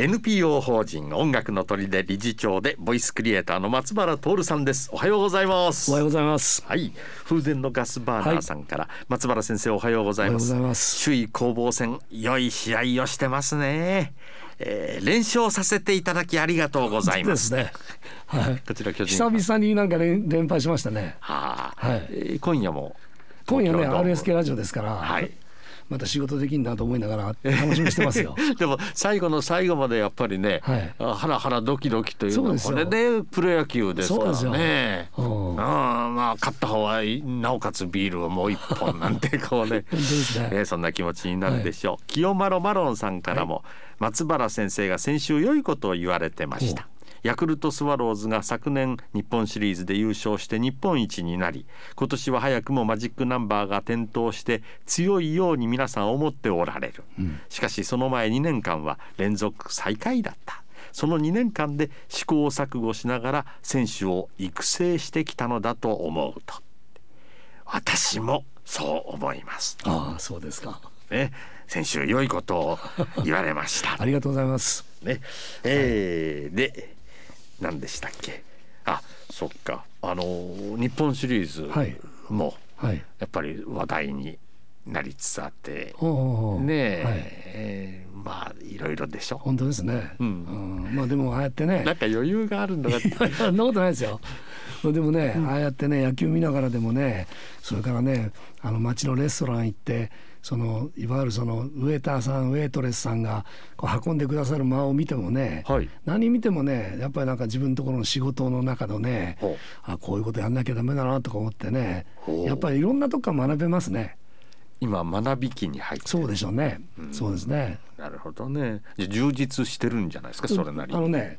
NPO 法人音楽の鳥で理事長でボイスクリエイターの松原徹さんですおはようございますおはようございますはい風前のガスバーナーさんから、はい、松原先生おはようございます首位攻防戦良い試合をしてますねえー、連勝させていただきありがとうございます。ね、はい。こちら巨人。久々になんか連連敗しましたね。はあ、はい、えー、今夜も今夜ね RSK ラジオですから。はい。また仕事できんなと思いながら楽しみしてますよ。でも最後の最後までやっぱりね、はい、ハラハラドキドキというのはこれでプロ野球ですからね。あまあ勝った方はなおかつビールをもう一本なんてこうね。ね。えー、そんな気持ちになるでしょう、はい、清丸マロンさんからも、松原先生が先週良いことを言われてましたヤクルトスワローズが昨年日本シリーズで優勝して日本一になり今年は早くもマジックナンバーが点灯して強いように皆さん思っておられる、うん、しかしその前2年間は連続最下位だった。その2年間で試行錯誤しながら選手を育成してきたのだと思うと。私もそう思います。ああそうですか。ね。先週良いことを言われました。ありがとうございます。ね。えー、はい、で何でしたっけ？あそっか。あの日本シリーズも、はい、やっぱり話題になりつつあって、はい、ねえ、はい。えー、まあいろいろでしょ。本当ですね、うん、うん、まあでもああやってね。なんか余裕があるんだ そんなことないですよ。でもね、うん、ああやってね野球見ながらでもねそれからねあの街のレストラン行ってそのいわゆるそのウェーターさんウェイトレスさんがこう運んでくださる間を見てもね、はい、何見てもねやっぱりなんか自分のところの仕事の中のねあこういうことやんなきゃダメだなとか思ってねやっぱりいろんなとこから学べますね。今学び期に入ってそうでしょうね、うん、そうですね。なるほどね。充実してるんじゃないですかそれなりあのね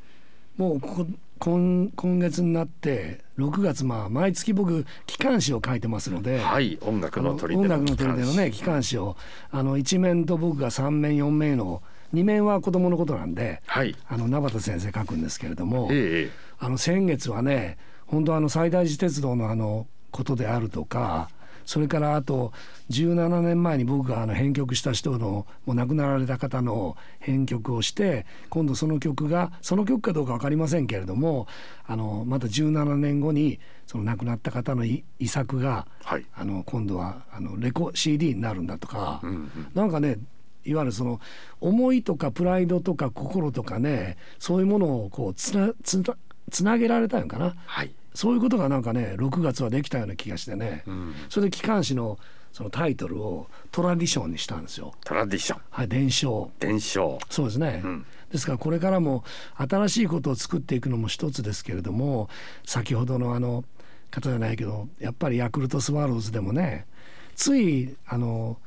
もうここ今今月になって6月まあ毎月僕機関誌を書いてますので、はい、音楽の鳥音楽の鳥でのね機関誌をあの一面と僕が三面四面の二面は子供のことなんで、はい、あの名畑先生書くんですけれども、ええ、あの先月はね本当あの最大寺鉄道のあのことであるとか。それからあと17年前に僕があの編曲した人のもう亡くなられた方の編曲をして今度その曲がその曲かどうか分かりませんけれどもあのまた17年後にその亡くなった方の遺作が、はい、あの今度はあのレコ CD になるんだとか、うんうん、なんかねいわゆるその思いとかプライドとか心とかねそういうものをこうつなつなつなげられたのかな、はい、そういうことがなんかね6月はできたような気がしてね、うん、それで機関誌のそのタイトルをトラディションにしたんですよ。トラディション。はい、伝承。伝承。そうですね。うん、ですからこれからも新しいことを作っていくのも一つですけれども、先ほどのあの方じゃないけど、やっぱりヤクルトスワローズでもね、ついあの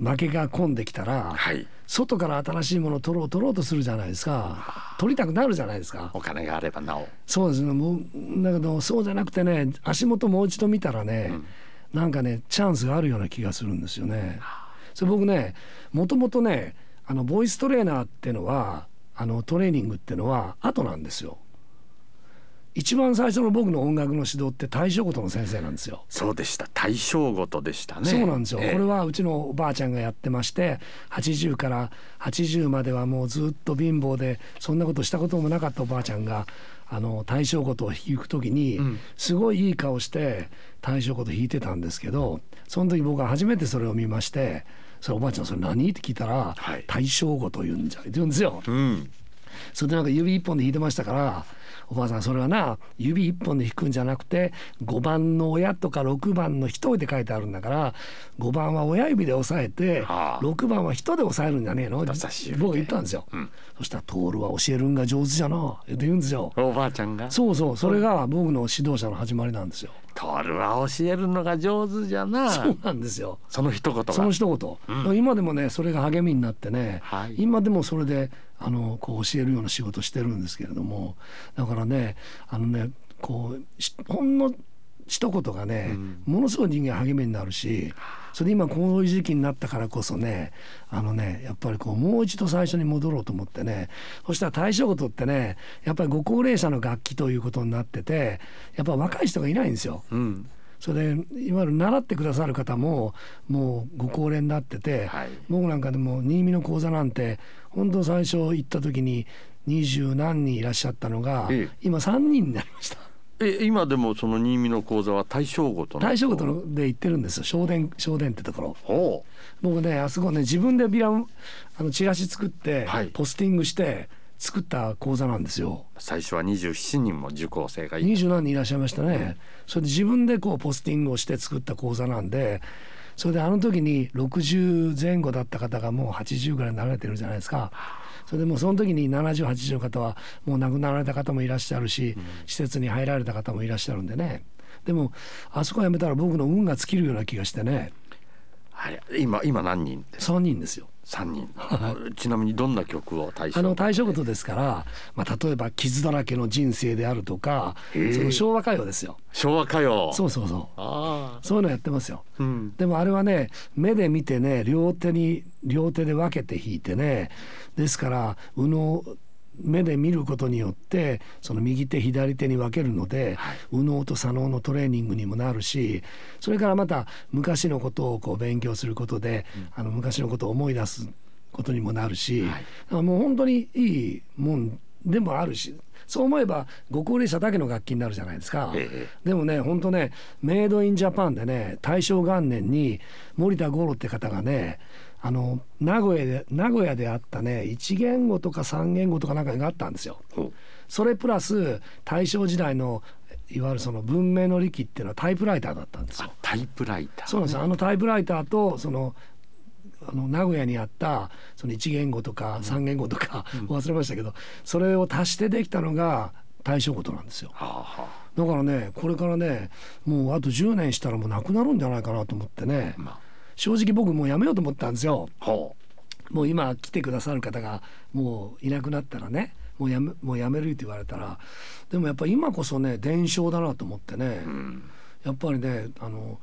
負けが込んできたら、はい、外から新しいものを取ろう取ろうとするじゃないですか。取りたくなるじゃないですか。お金があればなお。そうですね。もうだけどそうじゃなくてね足元もう一度見たらね、うん、なんかねチャンスがあるような気がするんですよね。それ僕ねもともとねあのボイストレーナーっていうのはあのトレーニングっていうのは後なんですよ。一番最初の僕の音楽の指導って大正琴の先生なんですよ。そうでした。大正琴でしたね。そうなんですよ。えー、これはうちのおばあちゃんがやってまして、80から80まではもうずっと貧乏でそんなことしたこともなかったおばあちゃんが。あの大正琴を弾く時に、すごいいい顔して大正琴弾いてたんですけどその時僕は初めてそれを見まして「それおばあちゃんそれ何?」って聞いたら「はい、大正琴言うんじゃ」言うんですよ。うん、それでなんか指一本で弾いてましたからおばあさんそれはな指一本で弾くんじゃなくて5番の親とか6番の人で書いてあるんだから5番は親指で押さえて、はあ、6番は人で押さえるんじゃねえの？僕が言ったんですよ、うん、そしたら「徹は教えるんが上手じゃな」って言うんですよ。おばあちゃんが？そうそうそれが僕の指導者の始まりなんですよ。徹は教えるのが上手じゃな。そうなんですよ。その一言その一言、うん、今でもねそれが励みになってね、はい、今でもそれであのこう教えるような仕事してるんですけれどもだからねあのねこうほんの一言がね、うん、ものすごい人間励みになるしそれで今こういう時期になったからこそねあのねやっぱりこうもう一度最初に戻ろうと思ってねそしたら大正琴ってねやっぱりご高齢者の楽器ということになっててやっぱ若い人がいないんですよ。うんそれでいわゆる習ってくださる方ももうご高齢になってて、はい、僕なんかでも新見の講座なんて本当最初行った時に二十何人いらっしゃったのが、ええ、今3人になりました。え今でもその新見の講座は大正ごと大正ごとで行ってるんですよ。正殿正殿ってところ。僕ねあそこね自分でビラあのチラシ作って、はい、ポスティングして作った講座なんですよ。最初は27人も受講生がい二十何人いらっしゃいましたね、うん、それで自分でこうポスティングをして作った講座なんでそれであの時に60前後だった方がもう80ぐらいになられてるじゃないですか。それでもうその時に7080の方はもう亡くなられた方もいらっしゃるし、施設に入られた方もいらっしゃるんでね。でもあそこ辞めたら僕の運が尽きるような気がしてね今今何人3人ですよ。3人。ちなみにどんな曲を対象あの対象ことですから、まあ、例えば「傷だらけの人生」であるとかその昭和歌謡ですよ。昭和歌謡。そうそうそう。そういうのやってますよ、うん、でもあれはね目で見てね両手に両手で分けて弾いてねですから右脳目で見ることによってその右手左手に分けるので、はい、右脳と左脳のトレーニングにもなるしそれからまた昔のことをこう勉強することで、うん、あの昔のことを思い出すことにもなるし、はい、もう本当にいいもんでもあるしそう思えばご高齢者だけの楽器になるじゃないですか、ええ、でもね本当ねメイドインジャパンでね大正元年に森田五郎って方がねあの名古屋で名古屋であったね1言語とか3言語とかなんかがあったんですよ。それプラス大正時代のいわゆるその文明の利器っていうのはタイプライターだったんですよ。タイプライター、そうなんですあのタイプライターとそのあの名古屋にあったその1言語とか3言語とか、忘れましたけどそれを足してできたのが大正琴なんですよ。だからねこれからねもうあと10年したらもうなくなるんじゃないかなと思ってね。まあ。正直僕もうやめようと思ったんですよ。もう今来てくださる方がもういなくなったらねもうやめもうやめるって言われたらでもやっぱり今こそね伝承だなと思ってね、うん、やっぱりねあの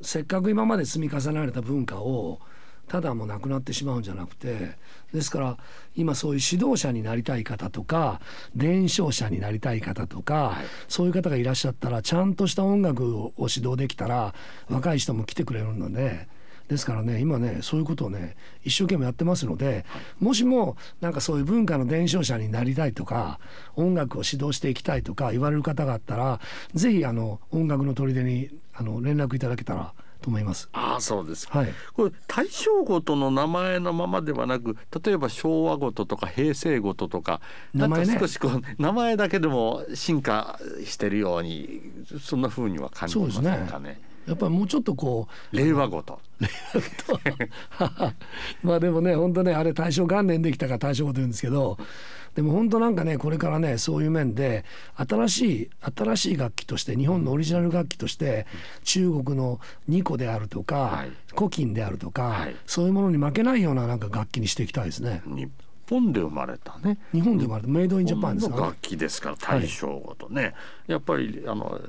せっかく今まで積み重ねられた文化をただもうなくなってしまうんじゃなくてですから今そういう指導者になりたい方とか伝承者になりたい方とか、はい、そういう方がいらっしゃったらちゃんとした音楽を指導できたら若い人も来てくれるので。ですからね今ねそういうことをね一生懸命やってますので、もしもなんかそういう文化の伝承者になりたいとか音楽を指導していきたいとか言われる方があったら是非あの音楽の砦にあの連絡いただけたらと思います。ああそうですはい、これ大正ごとの名前のままではなく例えば昭和ごととか平成ごととか名前、ね、少しこう名前だけでも進化してるようにそんなふうには感じますかね。やっぱりもうちょっとこう令和ごと。まあでもね本当ねあれ大正元年できたから大正ごと言うんですけどでも本当なんかねこれからねそういう面で新しい新しい楽器として日本のオリジナル楽器として中国の二個であるとか、はい、古今であるとか、はい、そういうものに負けないようななんか楽器にしていきたいですね。日本で生まれたね。日本で生まれた。メイドインジャパンですか？楽器ですから大正ごとね、はい、やっぱりあの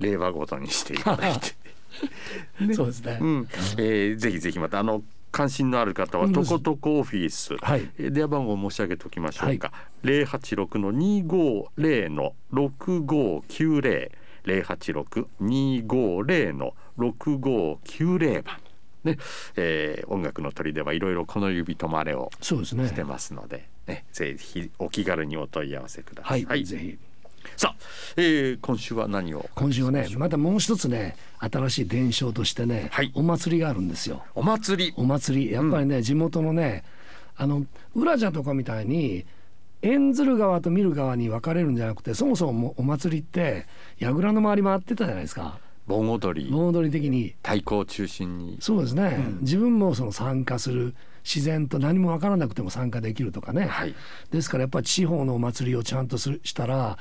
令和ごとにしていただいて ね、そうですね、うん。えー、ぜひぜひまたあの関心のある方はとことこオフィス、はい、電話番号申し上げておきましょうか、零八六の二五零の六五九零。零八六二五零の六五九零番。ね、えー、音楽の鳥ではいろいろこの指止まれをしてますので、ね、ね、ぜひお気軽にお問い合わせください。はい、ぜひさあ、えー、今週は何を？今週はねまたもう一つね新しい伝承としてね、はい、お祭りがあるんですよ。お祭り。お祭り。やっぱりね、うん、地元のねあの浦社とかみたいに演ずる側と見る側に分かれるんじゃなくてそもそもお祭りって櫓の周り回ってたじゃないですか。盆踊り。盆踊り的に。太鼓を中心に。そうですね、うん、自分もその参加する自然と何も分からなくても参加できるとかね、はい、ですからやっぱり地方のお祭りをちゃんとするしたら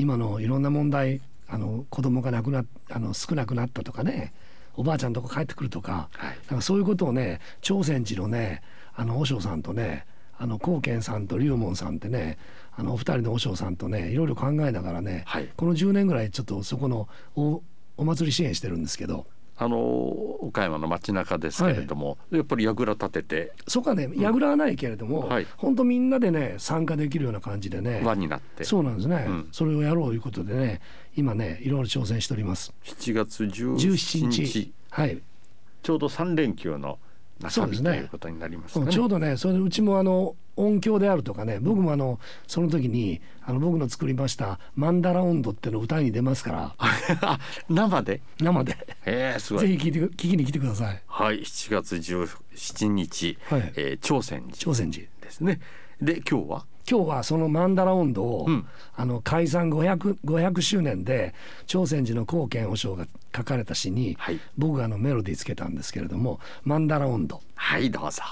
今のいろんな問題あの子供が亡くなあの少なくなったとかねおばあちゃんとこ帰ってくるとか,、はい、なんかそういうことをね朝鮮寺のねあの和尚さんとねあの光賢さんと龍門さんってねあのお二人の和尚さんとねいろいろ考えながらね、はい、この10年ぐらいちょっとそこのおお祭り支援してるんですけどあの岡山の街中ですけれども、はい、やっぱり櫓立てて。そうかね櫓はないけれども、うんはい、本当みんなでね参加できるような感じでね。輪になって。そうなんですね、うん、それをやろうということでね今ねいろいろ挑戦しております。7月17日。はい。ちょうど3連休の中日、ね、ということになります、ね、ちょうどねそれでうちもあの音響であるとかね僕もあのその時にあの僕の作りました「マンダラ温度」っていうの歌に出ますから。生で？生で。えー、すごい。ぜひ聞いて聞きに来てください。はい7月17日、はい、えー、朝鮮寺。朝鮮寺。ですね。で今日は？今日はそのマンダラ温度を、うん、あの解散 500, 500周年で朝鮮寺の貢献保証が書かれた詩に、はい、僕があのメロディーつけたんですけれども「マンダラ温度」はいどうぞ。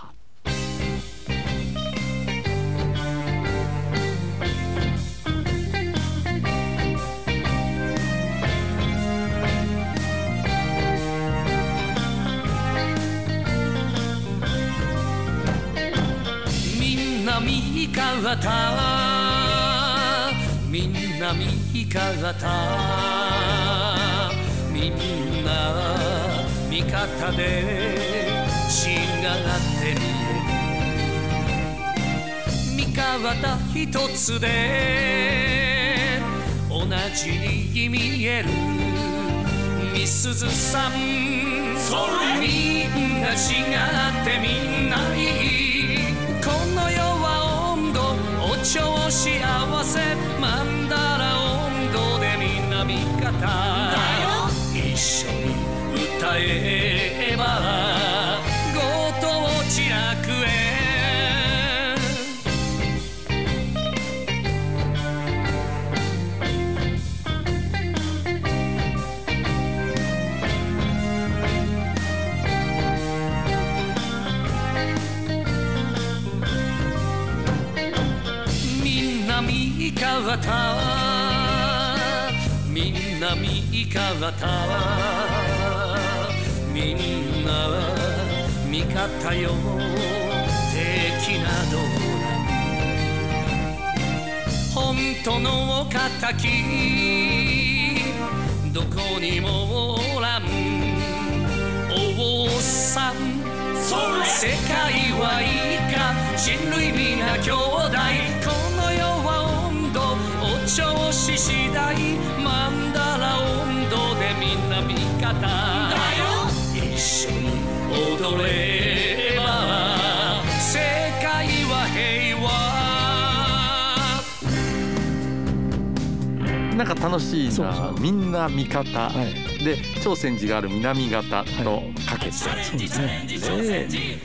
方みんな右方みんな味方で違って見える三方一つで同じに見えるみすずさんみんな違ってみんな方みんな味方みんな味方よ。敵など。本当の敵。どこにもおらん。王さん。世界はいいか。人類皆兄弟。なんか楽しいな。みんな味方、はい、で朝鮮寺がある南方とかけて、はい、そうですね。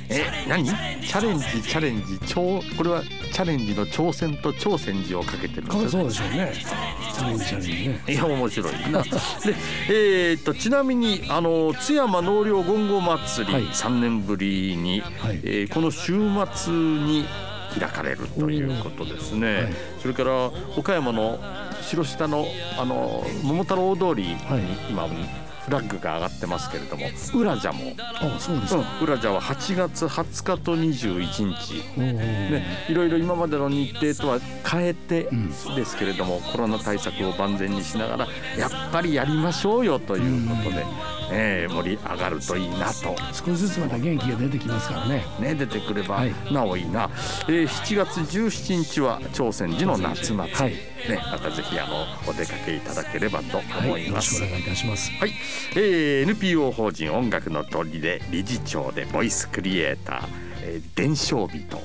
え何？チャレンジチャレンジ超これはチャレンジの挑戦と挑戦寺をかけてるんですそうでしょうね。チャレンジチャレンジね。いや面白い。な でえー、っとちなみにあの津山納涼ゴンゴ祭り、はい、3年ぶりに、はい、えー、この週末に開かれるということですね、はい、それから岡山の白下のあの桃太郎通りに今、フラッグが上がってますけれども裏じゃも。あそうですか、うん、裏じゃは8月20日。と21日、ね、いろいろ今までの日程とは変えてですけれども、うん、コロナ対策を万全にしながらやっぱりやりましょうよということで。えー、盛り上がるといいなと。少しずつまた元気が出てきますからね。ね出てくればなおいいな、はい、えー、7月17日は朝鮮寺の夏祭り、はい、ね、またぜひあのお出かけいただければと思います、はい、よろしくお願いいたします。はい、えー、NPO 法人音楽の鳥で理事長でボイスクリエイター、えー、伝承人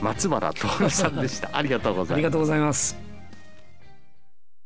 松原徹さんでした。ありがとうございます。ありがとうございます